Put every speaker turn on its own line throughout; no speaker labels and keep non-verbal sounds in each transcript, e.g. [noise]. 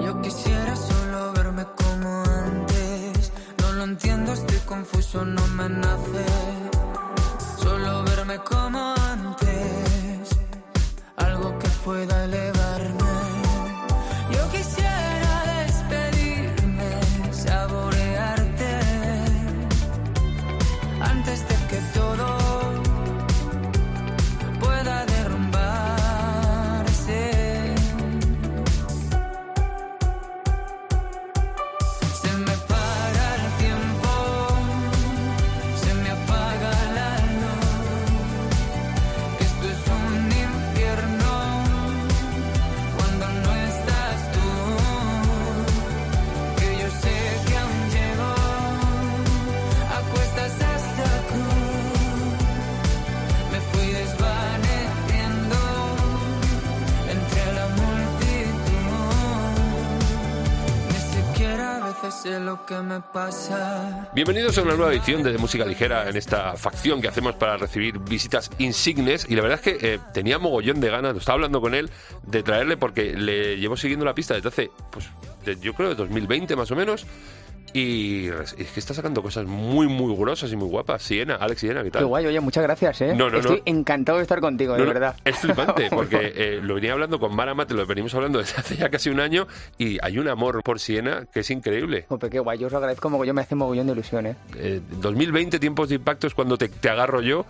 Yo quisiera solo verme como antes. No lo entiendo, estoy confuso, no me nace. Solo verme como antes. Algo que pueda elevarme.
Bienvenidos a una nueva edición de Música Ligera en esta facción que hacemos para recibir visitas insignes. Y la verdad es que eh, tenía mogollón de ganas, estaba hablando con él, de traerle porque le llevo siguiendo la pista desde hace, pues, yo creo de 2020 más o menos. Y es que está sacando cosas muy, muy grosas y muy guapas. Siena, Alex Siena, ¿qué tal?
Qué guay, oye, muchas gracias, ¿eh?
No, no,
Estoy
no.
encantado de estar contigo, de verdad.
Es flipante, [laughs] porque eh, lo venía hablando con Mara Mate, lo venimos hablando desde hace ya casi un año, y hay un amor por Siena que es increíble.
Jope, qué guay, yo os lo agradezco mogollón, me hace mogollón de ilusión, ¿eh?
Eh, 2020, tiempos de impacto, es cuando te, te agarro yo.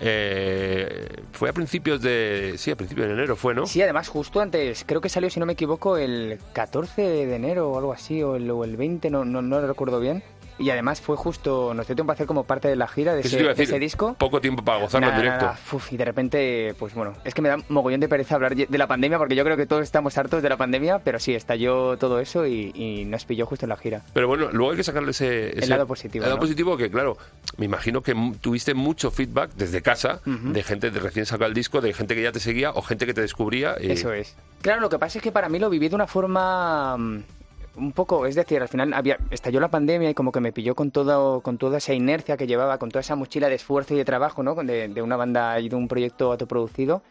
Eh, fue a principios de. Sí, a principios de enero fue, ¿no?
Sí, además, justo antes, creo que salió, si no me equivoco, el 14 de enero o algo así, o el, o el 20, no, no, no recuerdo bien. Y además fue justo, nos dio tiempo a hacer como parte de la gira de, ese, de ese disco.
Poco tiempo para gozarlo
Nada,
en directo.
nada, uf, y de repente, pues bueno, es que me da mogollón de pereza hablar de la pandemia, porque yo creo que todos estamos hartos de la pandemia, pero sí, estalló todo eso y, y nos pilló justo en la gira.
Pero bueno, luego hay que sacarle ese. ese-
lado positivo,
El lado
¿no?
positivo que, claro, me imagino que tuviste mucho feedback desde casa de gente de recién sacado el disco, de gente que ya te seguía o gente que te descubría. y-
Eso es. Claro, lo que pasa es que para mí lo viví de una forma mm, un poco, es decir, al final había, estalló la pandemia y como que me pilló con todo, con toda esa inercia que llevaba, con toda esa mochila de esfuerzo y de trabajo, ¿no? De, de una banda y de un proyecto autoproducido.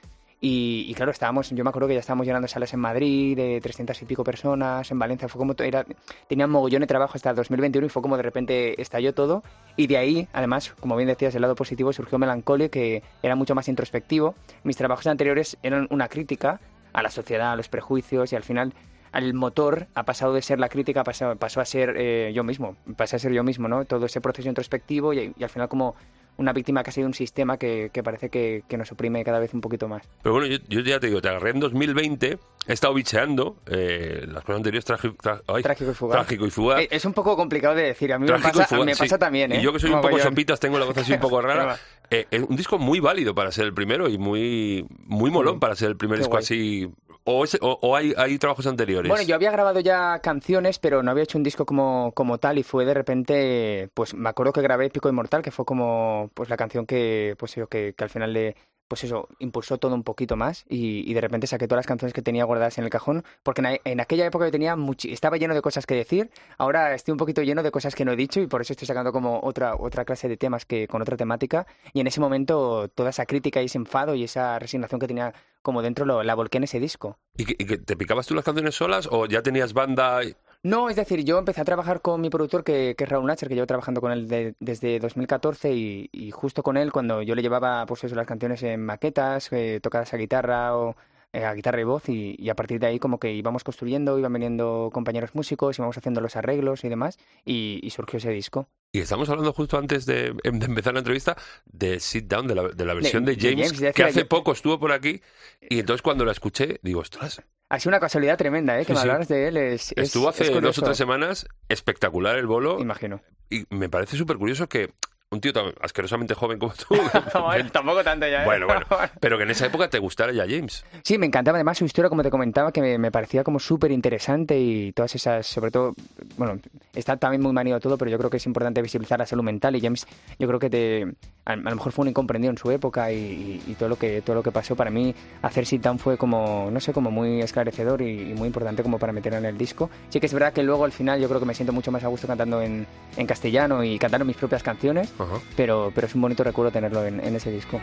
Y, claro, estábamos, yo me acuerdo que ya estábamos llenando salas en Madrid, de 300 y pico personas, en Valencia, fue como, era, tenía un mogollón de trabajo hasta el 2021 y fue como de repente estalló todo. Y de ahí, además, como bien decías, el lado positivo surgió Melancholy, que era mucho más introspectivo. Mis trabajos anteriores eran una crítica a la sociedad, a los prejuicios y al final al motor ha pasado de ser la crítica, pasó, pasó a ser eh, yo mismo, pasé a ser yo mismo, ¿no? Todo ese proceso introspectivo y, y al final como una víctima casi de un sistema que, que parece que, que nos oprime cada vez un poquito más.
Pero bueno, yo, yo ya te digo, te agarré en 2020, he estado bicheando, eh, las cosas anteriores tragi- tra- ay,
Trágico y fugaz.
trágico y fugaz.
Eh, Es un poco complicado de decir, a mí me
Trágico y
pasa,
fugaz,
me
sí.
pasa también, ¿eh?
Y yo que soy un poco
Mogollón.
sopitas, tengo la voz así un poco [laughs] rara. Eh, es un disco muy válido para ser el primero y muy, muy molón para ser el primer
Qué
disco
guay.
así. O, hay, trabajos anteriores.
Bueno, yo había grabado ya canciones, pero no había hecho un disco como, como tal y fue de repente, pues me acuerdo que grabé Pico Inmortal, que fue como pues la canción que, pues eso, que, que al final le, pues eso, impulsó todo un poquito más y, y de repente saqué todas las canciones que tenía guardadas en el cajón, porque en, aquella época yo tenía estaba lleno de cosas que decir, ahora estoy un poquito lleno de cosas que no he dicho y por eso estoy sacando como otra, otra clase de temas que con otra temática y en ese momento toda esa crítica y ese enfado y esa resignación que tenía como dentro lo, la volqué en ese disco.
¿Y, que, te picabas tú las canciones solas o ya tenías banda?
No, es decir, yo empecé a trabajar con mi productor, que, es Raúl Natcher, que llevo trabajando con él de- desde 2014 y, y justo con él, cuando yo le llevaba pues eso, las canciones en maquetas, eh, tocadas a guitarra o a guitarra y voz, y, y a partir de ahí como que íbamos construyendo, iban viniendo compañeros músicos, íbamos haciendo los arreglos y demás, y, y surgió ese disco.
Y estamos hablando justo antes de, de empezar la entrevista de Sit Down, de la, de la versión de,
de
James, que hace poco estuvo por aquí. Y entonces cuando la escuché, digo, ostras,
Ha sido una casualidad tremenda, ¿eh?
Sí,
Que me
sí.
hablaras de él. Es, es-
estuvo hace
es
dos o tres semanas, espectacular el bolo.
Imagino.
Y me parece súper curioso que un tío tan asquerosamente joven como tú, [laughs] [laughs]
Tampoco tanto ya, ¿eh?
bueno, bueno, [laughs] pero que en esa época te gustara ya James.
Sí, me encantaba además su historia, como te comentaba, que me, me parecía como súper interesante y todas esas, sobre todo, bueno, está también muy manido todo, pero yo creo que es importante visibilizar la salud mental y James, yo creo que te, a, lo mejor fue un incomprendido en su época y, todo lo que todo lo que pasó para mí hacer Sit Down fue como, no sé, como muy esclarecedor y, muy importante como para meterlo en el disco. Sí que es verdad que luego al final yo creo que me siento mucho más a gusto cantando en, en castellano y cantando mis propias canciones, pero, pero es un bonito recuerdo tenerlo en, en ese disco.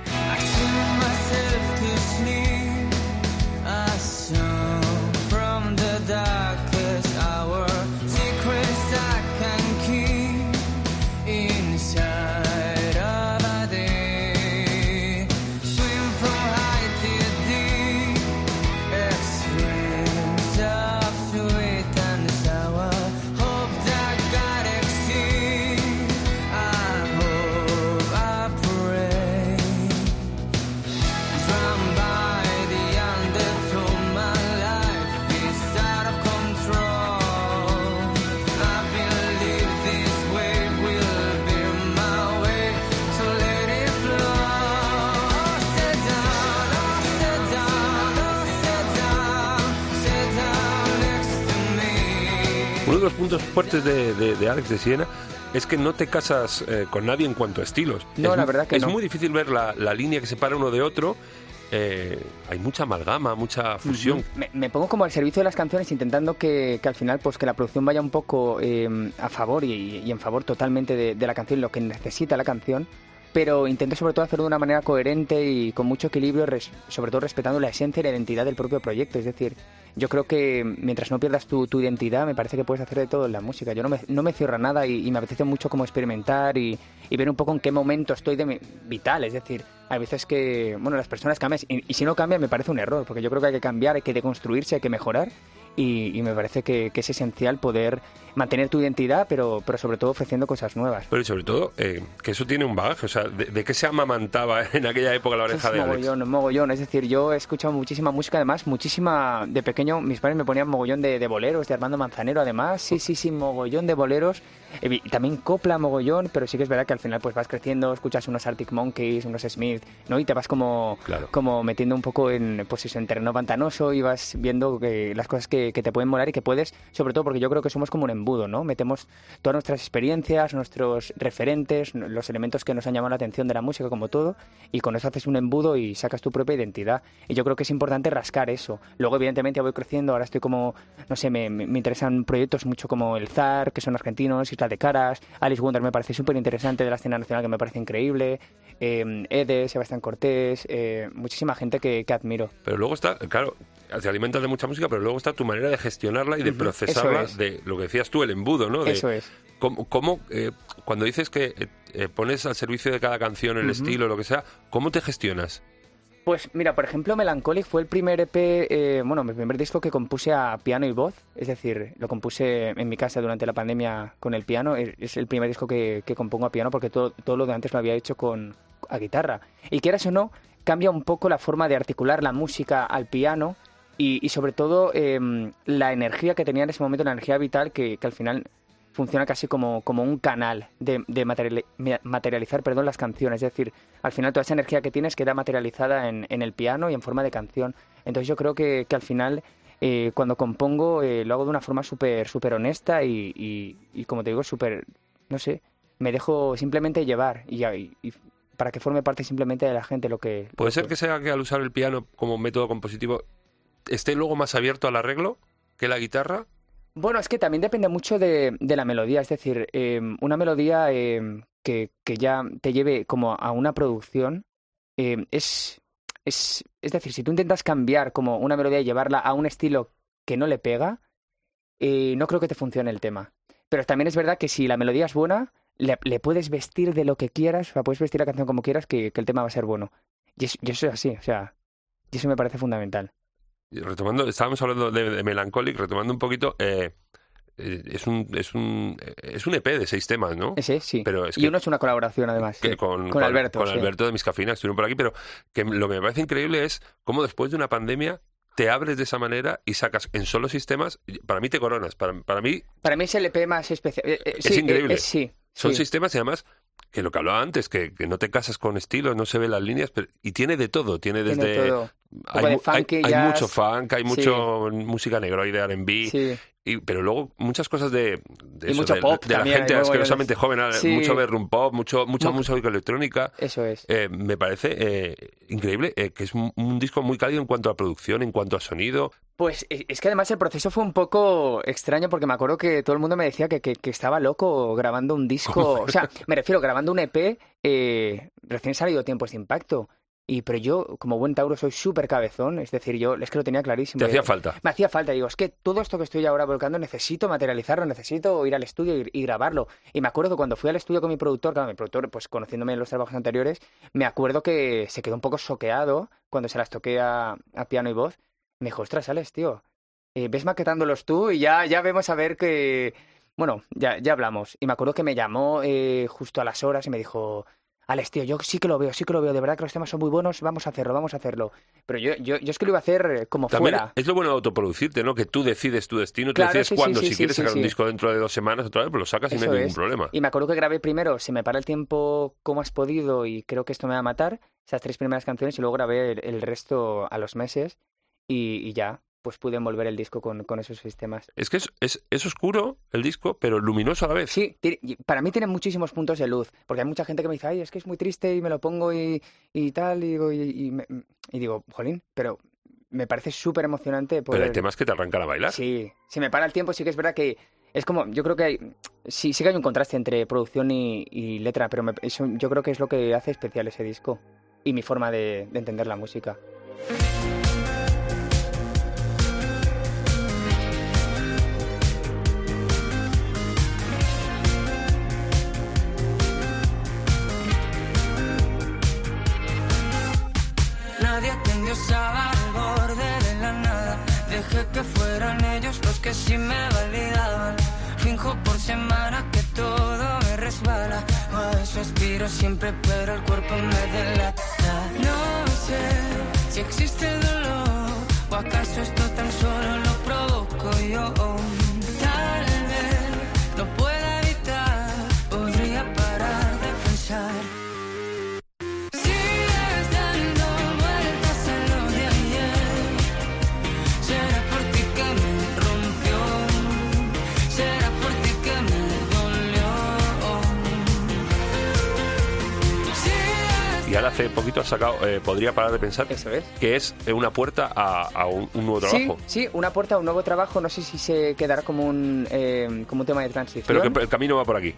Fuertes de, Alex de Siena es que no te casas eh, con nadie en cuanto a estilos.
No,
es,
la verdad que
Es muy difícil ver la, línea que separa uno de otro. Eh, hay mucha amalgama, mucha fusión.
me, pongo como al servicio de las canciones intentando que, al final pues que la producción vaya un poco em, a favor y, en favor totalmente de, la canción, lo que necesita la canción pero intento sobre todo hacerlo de una manera coherente y con mucho equilibrio, sobre todo respetando la esencia y la identidad del propio proyecto. Es decir, yo creo que mientras no pierdas tu, identidad, me parece que puedes hacer de todo en la música. Yo no me, no me cierro a nada y, me apetece mucho como experimentar y, ver un poco en qué momento estoy de vital. Es decir, hay veces que, bueno, las personas cambian y, y si no cambian me parece un error, porque yo creo que hay que cambiar, hay que deconstruirse, hay que mejorar y, me parece que, es esencial poder mantener tu identidad, pero, pero sobre todo ofreciendo cosas nuevas.
Pero sobre todo, eh, que eso tiene un bagaje, o sea, ¿de, qué se amamantaba [laughs] en aquella época la oreja de
Alex? Mogollón, mogollón, es decir, yo he escuchado muchísima música, además, muchísima, de pequeño, mis padres me ponían mogollón de, boleros, de Armando Manzanero, además, sí, sí, sí, mogollón de boleros, también copla mogollón, pero sí que es verdad que al final pues vas creciendo, escuchas unos Arctic Monkeys, unos Smith, ¿no? Y te vas como, como metiendo un poco en, pues en terreno pantanoso y vas viendo que las cosas que, que te pueden molar y que puedes, sobre todo porque yo creo que somos como un embudo, ¿no? Metemos todas nuestras experiencias, nuestros referentes, los elementos que nos han llamado la atención de la música, como todo, y con eso haces un embudo y sacas tu propia identidad. Y yo creo que es importante rascar eso. Luego, evidentemente, voy creciendo, ahora estoy como, no sé, me, interesan proyectos mucho como El Zar, que son argentinos, Isla de Caras, Alice Wonder me parece súper interesante de la escena nacional que me parece increíble, eh, Ede, Sebastián Cortés, eh, muchísima gente que admiro.
Pero luego está, claro, te alimentas de mucha música, pero luego está tu manera de gestionarla y de procesarla, de lo que decías tú, el embudo, ¿no?
Eso es.
¿Cómo, eh, cuando dices que eh, eh, pones al servicio de cada canción el estilo, lo que sea, cómo te gestionas?
Pues mira, por ejemplo, Melancholic fue el primer EP, bueno, mi primer disco que compuse a piano y voz, es decir, lo compuse en mi casa durante la pandemia con el piano, es el primer disco que, compongo a piano porque todo, todo lo de antes lo había hecho con a guitarra. Y quieras o no, cambia un poco la forma de articular la música al piano y, sobre todo em, la energía que tenía en ese momento, la energía vital que, al final funciona casi como, como un canal de, materializar perdón, las canciones. Es decir, al final toda esa energía que tienes queda materializada en, en el piano y en forma de canción. Entonces yo creo que, que al final eh, cuando compongo eh, lo hago de una forma súper super honesta y, y, como te digo, súper, no sé, me dejo simplemente llevar y, y, para que forme parte simplemente de la gente lo que...
¿Puede ser que sea que al usar el piano como método compositivo esté luego más abierto al arreglo que la guitarra?
Bueno, es que también depende mucho de, la melodía, es decir, em, una melodía em, que, ya te lleve como a una producción em, es, es, es decir, si tú intentas cambiar como una melodía y llevarla a un estilo que no le pega, eh, no creo que te funcione el tema. Pero también es verdad que si la melodía es buena, le, puedes vestir de lo que quieras, o sea, puedes vestir la canción como quieras, que, el tema va a ser bueno. Y y eso es así, o sea, y eso me parece fundamental
retomando, estábamos hablando de, Melancholic, retomando un poquito, eh, eh, es un es un es un EP de seis temas, ¿no?
Sí, sí. Pero y uno es una colaboración además.
con,
con, Alberto.
Con Alberto de Miscafina, estuvieron por aquí, pero que lo que me parece increíble es cómo después de una pandemia te abres de esa manera y sacas en solo sistemas, para mí te coronas, para, para mí...
Para mí es el EP más especial. Eh,
es increíble.
sí.
Son sistemas y además que lo que hablaba antes, que, que, no te casas con estilos, no se ven las líneas, pero, y tiene de todo, tiene desde...
Hay,
mucho funk, hay mucho música negroide, R&B, y, pero luego muchas cosas de, de,
Y mucho
de-
pop
de la gente asquerosamente joven,
Sí.
mucho bedroom pop, mucho, mucha
Mu-
música electrónica.
Eso es.
Eh, me parece eh, increíble eh, que es un, un disco muy cálido en cuanto a producción, en cuanto a sonido.
Pues es que además el proceso fue un poco extraño porque me acuerdo que todo el mundo me decía que, que- que estaba loco grabando un disco. O sea, me refiero grabando un EP eh, recién salido Tiempos de Impacto. Y pero yo, como buen Tauro, soy súper cabezón. Es decir, yo es que lo tenía clarísimo.
Te hacía falta.
Me hacía falta, digo, es que todo esto que estoy ahora volcando necesito materializarlo, necesito ir al estudio y, y grabarlo. Y me acuerdo que cuando fui al estudio con mi productor, claro, mi productor, pues conociéndome en los trabajos anteriores, me acuerdo que se quedó un poco soqueado cuando se las toqué a, a piano y voz. Me dijo, ostras, Alex, tío, eh, ves maquetándolos tú y ya, ya vemos a ver que... Bueno, ya, ya hablamos. Y me acuerdo que me llamó eh, justo a las horas y me dijo, Alex, tío, yo sí que lo veo, sí que lo veo, de verdad que los temas son muy buenos, vamos a hacerlo, vamos a hacerlo. Pero yo, yo, yo es que lo iba a hacer eh, como
También
fuera.
es lo bueno de autoproducirte, ¿no? Que tú decides tu destino, tú
Claro,
decides
sí, sí,
cuándo.
sí,
si quieres sacar un disco dentro de dos semanas, otra vez, pues lo sacas y no hay ningún
es.
problema.
Y me acuerdo que grabé primero Se me para el tiempo como has podido y creo que esto me va a matar, esas tres primeras canciones y luego grabé el, el resto a los meses y, y ya, pues pude envolver el disco con, con esos sistemas.
Es que es, es, es oscuro el disco, pero luminoso a la vez.
Sí, para mí tiene muchísimos puntos de luz, porque hay mucha gente que me dice, ay, es que es muy triste y me lo pongo y, y tal, y digo, y, y me- y digo, jolín, pero me parece súper emocionante
Pero hay
poder...
temas que te arrancan a bailar.
Sí, si me para el tiempo sí que es verdad que es como, yo creo que hay, sí, sí que hay un contraste entre producción y, y letra, pero me- eso yo creo que es lo que hace especial ese disco y mi forma de, de entender la música.
Que sí me validaban. Finjo por semana que todo me resbala. A eso aspiro siempre, pero el cuerpo me delata. No sé si existe el dolor o acaso esto tan solo lo provoco yo.
Hace poquito has sacado, eh, podría parar de pensar,
Eso es.
que es eh, una puerta a, a un, un nuevo
Sí,
trabajo.
sí, una puerta a un nuevo trabajo, no sé si se quedará como un, eh, como un tema de transición.
Pero que el camino va por aquí.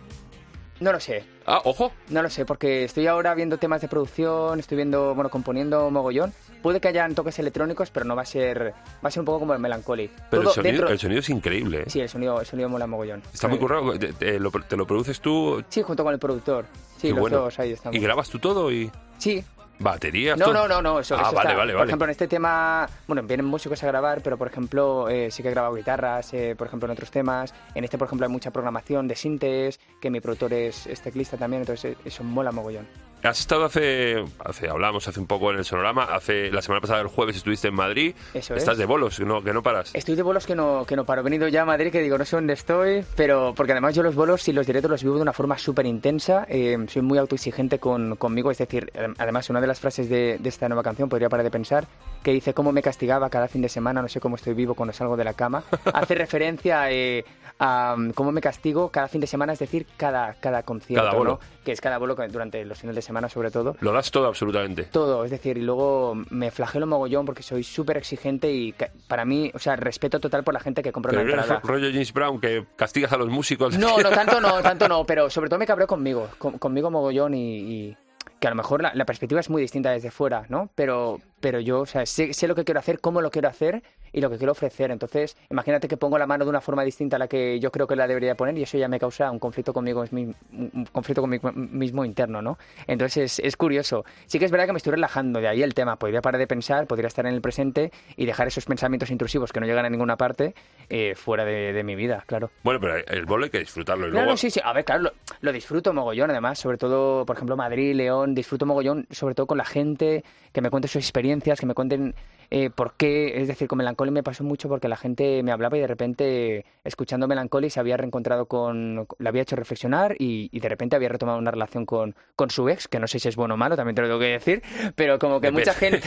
No lo sé,
Ah, ojo.
No lo sé, porque estoy ahora viendo temas de producción, estoy viendo, bueno, componiendo mogollón. Puede que hayan toques electrónicos, pero no va a ser, va a ser un poco como el Melancholy.
Pero el sonido,
dentro-
el sonido es increíble. ¿eh?
Sí, el sonido, el sonido mola mogollón.
Está muy currado. Te, te lo, te lo produces tú
Sí, junto con el productor. Sí,
Qué
los
bueno.
dos ahí estamos.
y grabas tú todo y
Sí.
Baterías.
No, no, no, no, eso,
Ah,
eso
vale,
está.
vale,
Por
vale.
ejemplo, en este tema, bueno, vienen músicos a grabar, pero por ejemplo, eh, sí que he grabado guitarras, eh, por ejemplo, en otros temas. En este, por ejemplo, hay mucha programación de sintes, que mi productor es, es teclista también, entonces eh, eso mola mogollón.
Has estado hace, hace, hablamos hace un poco en el sonorama, hace la semana pasada el jueves estuviste en Madrid.
Eso
Estás
es.
de bolos, que no, que no paras.
Estoy de bolos que no, que no paro. He venido ya a Madrid, que digo, no sé dónde estoy, pero porque además yo los bolos y los directos los vivo de una forma súper intensa. eh, soy muy autoexigente con, conmigo, es decir, adem- además una de las frases de, de esta nueva canción, podría parar de pensar, que dice cómo me castigaba cada fin de semana, no sé cómo estoy vivo cuando salgo de la cama. [laughs] Hace referencia eh, a um, cómo me castigo cada fin de semana, es decir, cada, cada concierto,
Cada bolo.
¿no? Que es cada bolo durante los fines de semana sobre todo.
Lo das todo absolutamente.
Todo, es decir, y luego me flagelo mogollón porque soy súper exigente y para mí, o sea, respeto total por la gente que compra
Pero
una entrada.
ro- rollo James Brown, que castigas a los músicos.
No, no, [laughs] tanto no, tanto no, pero sobre todo me cabreo conmigo, con- conmigo mogollón y, y que a lo mejor la, la perspectiva es muy distinta desde fuera, ¿no? Pero, pero yo, o sea, sé, sé lo que quiero hacer, cómo lo quiero hacer y lo que quiero ofrecer. Entonces, imagínate que pongo la mano de una forma distinta a la que yo creo que la debería poner y eso ya me causa un conflicto conmigo, un conflicto conmigo mismo interno, ¿no? Entonces, es, es curioso. Sí que es verdad que me estoy relajando, de ahí el tema. Podría parar de pensar, podría estar en el presente y dejar esos pensamientos intrusivos que no llegan a ninguna parte eh, fuera de, de mi vida, claro.
Bueno, pero el bolo hay que disfrutarlo. Y
Claro,
luego,
sí, sí. A ver, claro, lo, lo disfruto mogollón, además, sobre todo, por ejemplo, Madrid, León, disfruto mogollón, sobre todo con la gente, que me cuente sus experiencias, que me cuenten eh, por qué. Es decir, con Melancholy me pasó mucho porque la gente me hablaba y de repente, escuchando Melancholy, se había reencontrado con. le había hecho reflexionar y, y de repente había retomado una relación con, con su ex, que no sé si es bueno o malo, también te lo tengo que decir, pero como que mucha gente.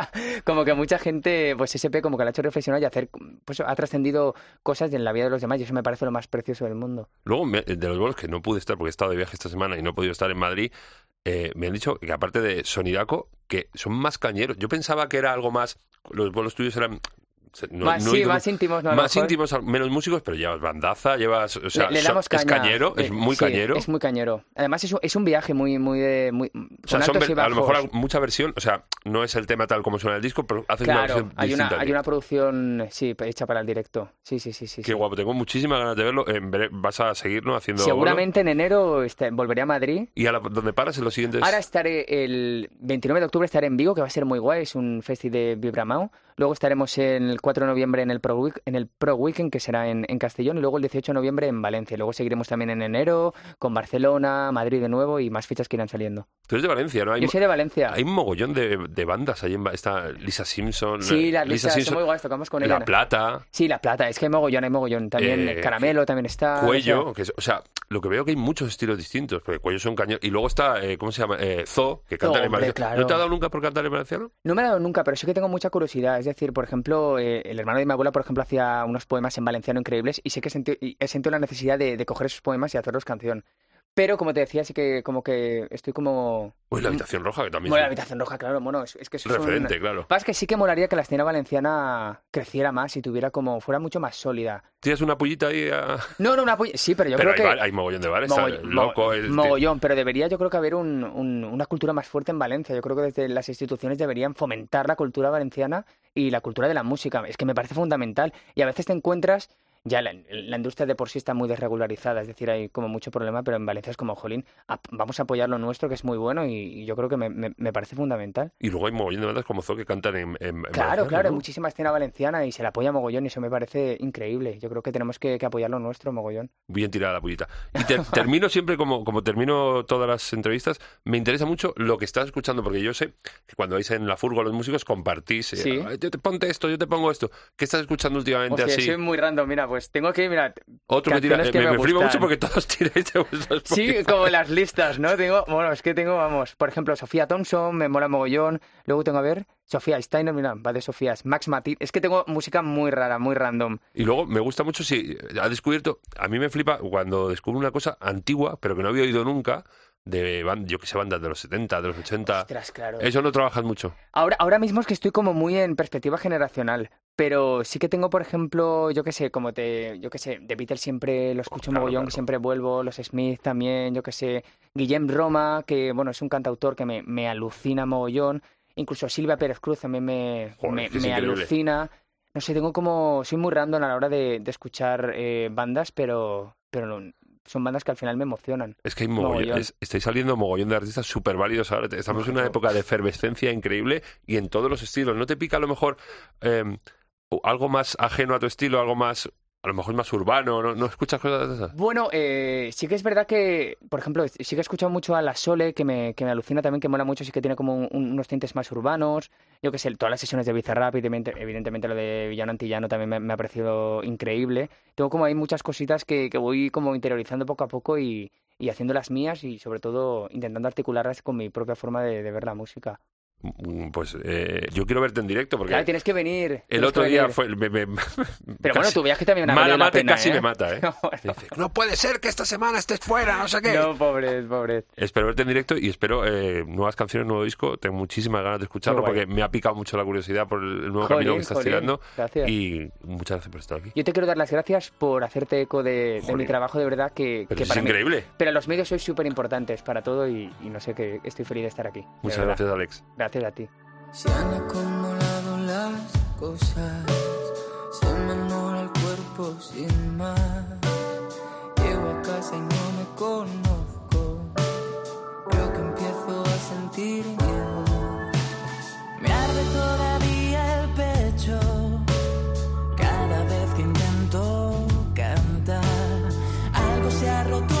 [laughs] como que mucha gente, pues SP, como que le ha hecho reflexionar y hacer. Pues ha trascendido cosas en la vida de los demás y eso me parece lo más precioso del mundo.
Luego, de los vuelos que no pude estar porque he estado de viaje esta semana y no he podido estar en Madrid, eh, me han dicho que aparte de Sonidaco, que son más cañeros. Yo pensaba que era algo más, los vuelos tuyos eran... no-
más,
no
sí, más íntimos, ¿no?
Más íntimos, menos músicos, pero llevas bandaza, llevas... O sea,
le, le
so-
damos
es cañero, es
Eh,
muy
sí,
cañero.
Es muy cañero. Además es un, es un viaje muy, muy de... Muy,
O sea, son a lo mejor hay mucha versión, o sea, no es el tema tal como suena el disco, pero haces una
Claro,
versión
hay una,
distinta
hay
aquí.
una producción, sí, hecha para el directo. Sí, sí, sí, sí.
Qué
sí.
guapo, tengo muchísimas ganas de verlo. Vas a seguirlo haciendo. bolo?
Seguramente en enero este, volveré a Madrid.
¿Y a la- dónde paras en los siguientes?
Ahora estaré el 29 de octubre estaré en Vigo, que va a ser muy guay, es un festi de Vibramao. Luego estaremos el 4 de noviembre en el Pro, Week- en el Pro Weekend, que será en, en Castellón, y luego el 18 de noviembre en Valencia. Luego seguiremos también en enero con Barcelona, Madrid de nuevo y más fechas que irán saliendo.
Tú eres de Valencia, ¿no? Hay,
Yo soy de Valencia.
hay un mogollón de, de bandas. Ahí en, está Lisa Simpson.
Sí, las
Lisa Simpson,
muy guays, tocamos con ella.
La Plata,
Sí, La Plata, es que hay mogollón, hay mogollón. También
Eh,
Caramelo también está.
Cuello.
o sea,
que es- o sea, lo que veo que hay muchos estilos distintos. Porque Cuello son cañones. Y luego está, eh, ¿cómo se llama? Eh, Zo, que canta en valenciano.
claro.
¿No te ha dado nunca por cantar en valenciano?
No me ha dado nunca, pero sí que tengo mucha curiosidad. Es decir, por ejemplo, eh, el hermano de mi abuela, por ejemplo, hacía unos poemas en valenciano increíbles y sé que sentí, he sentido la necesidad de, de coger esos poemas y hacerlos canción. Pero, como te decía, sí que como que estoy como...
Uy, la habitación roja, que también
Bueno, la habitación roja, claro, bueno, es, es que eso
un
es un-
referente, claro.
Pasa que sí que molaría que la escena valenciana creciera más y tuviera como... fuera mucho más sólida.
¿Tienes una pullita ahí? a-
No, no, una puy- Sí, pero yo
Pero
creo
hay,
que...
hay mogollón de bares. loco, el-
mogollón, pero debería yo creo que haber un- un- una cultura más fuerte en Valencia. Yo creo que desde las instituciones deberían fomentar la cultura valenciana y la cultura de la música. Es que me parece fundamental. Y a veces te encuentras, ya la, la industria de por sí está muy desregularizada, es decir, hay como mucho problema, pero en Valencia es como, jolín, vamos a apoyar lo nuestro, que es muy bueno y, y yo creo que me, me- me parece fundamental.
Y luego hay mogollón de bandas como Zo que cantan en, en- en
Claro, claro, hay muchísima escena valenciana y se la apoya mogollón y eso me parece increíble. Yo creo que tenemos que, que apoyar lo nuestro mogollón.
Bien tirada la pullita. Y te- [laughs] termino siempre, como, como termino todas las entrevistas, me interesa mucho lo que estás escuchando, porque yo sé que cuando vais en la furgo los músicos compartís, eh,
Sí.
"Ay, yo te ponte esto, yo te pongo esto. ¿Qué estás escuchando últimamente
Hostia,
así?
soy muy random, mira, pues tengo que, mira,
Otro me tira,
que
me,
me
me flipa mucho porque todos [laughs] tiráis de vuestros
Sí, como las listas, ¿no? Tengo, bueno, es que tengo, vamos, por ejemplo, Sofía Thompson, me mola mogollón. Luego tengo, a ver, Sofía Steiner, mira, va de Sofías. Max Matiz, es que tengo música muy rara, muy random.
Y luego me gusta mucho si ha descubierto, a mí me flipa cuando descubro una cosa antigua, pero que no había oído nunca, de ban- yo que sé, bandas de los 70, de los 80.
Ostras, claro.
Eso no trabajas mucho.
Ahora, ahora mismo es que estoy como muy en perspectiva generacional, pero sí que tengo, por ejemplo, yo qué sé, como te, yo qué sé, The Beatles siempre lo escucho
Claro,
mogollón,
claro.
siempre vuelvo, los Smith también, yo qué sé, Guillem Roma, que bueno, es un cantautor que me, me alucina mogollón, incluso Silvia Pérez Cruz también me,
Joder,
me, me alucina. No sé, tengo como, soy muy random a la hora de, de escuchar eh, bandas, pero, pero no- son bandas que al final me emocionan.
Es que hay mogollón.
Mogollón.
es- estáis saliendo mogollón de artistas súper válidos ahora. Estamos en una época de efervescencia increíble y en todos los estilos. ¿No te pica a lo mejor eh, algo más ajeno a tu estilo, algo más, a lo mejor más urbano? ¿No, ¿No escuchas cosas de esas?
Bueno, eh, sí que es verdad que, por ejemplo, sí que he escuchado mucho a La Sole, que me, que me alucina también, que mola mucho, sí que tiene como un- unos tintes más urbanos. Yo qué sé, todas las sesiones de Bizarrap, evidentemente, evidentemente lo de Villano Antillano también me, ha parecido increíble. Tengo como hay muchas cositas que, que voy como interiorizando poco a poco y, y haciendo las mías y sobre todo intentando articularlas con mi propia forma de ver la música.
Mm, Pues eh, yo quiero verte en directo porque
Claro, tienes que venir.
el otro día
venir.
fue... me- me- [laughs]
Pero bueno, tu viaje también ha
Mala
la pena,
casi
¿eh?
me mata, ¿eh? [laughs]
Bueno,
Dice, no puede ser que esta semana estés fuera, no sé qué.
no, pobres, pobres.
Espero verte en directo y espero eh, nuevas canciones, nuevo disco. Tengo muchísimas ganas de escucharlo
Qué guay.
porque me ha picado mucho la curiosidad por el nuevo
Jolín,
camino que estás
jolín,
tirando.
Gracias.
Y muchas gracias por estar aquí.
Yo te quiero dar las gracias por hacerte eco de, de mi trabajo, de verdad, que,
es
para mí...
increíble.
Pero los medios sois súper importantes para todo y, y no sé que estoy feliz de estar aquí.
Muchas gracias, Alex.
Gracias a ti.
Se han acumulado las cosas, se me el cuerpo sin más. Llego a casa y no me conozco, creo que empiezo a sentir miedo. Me arde todavía el pecho cada vez que intento cantar. Algo se ha roto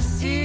see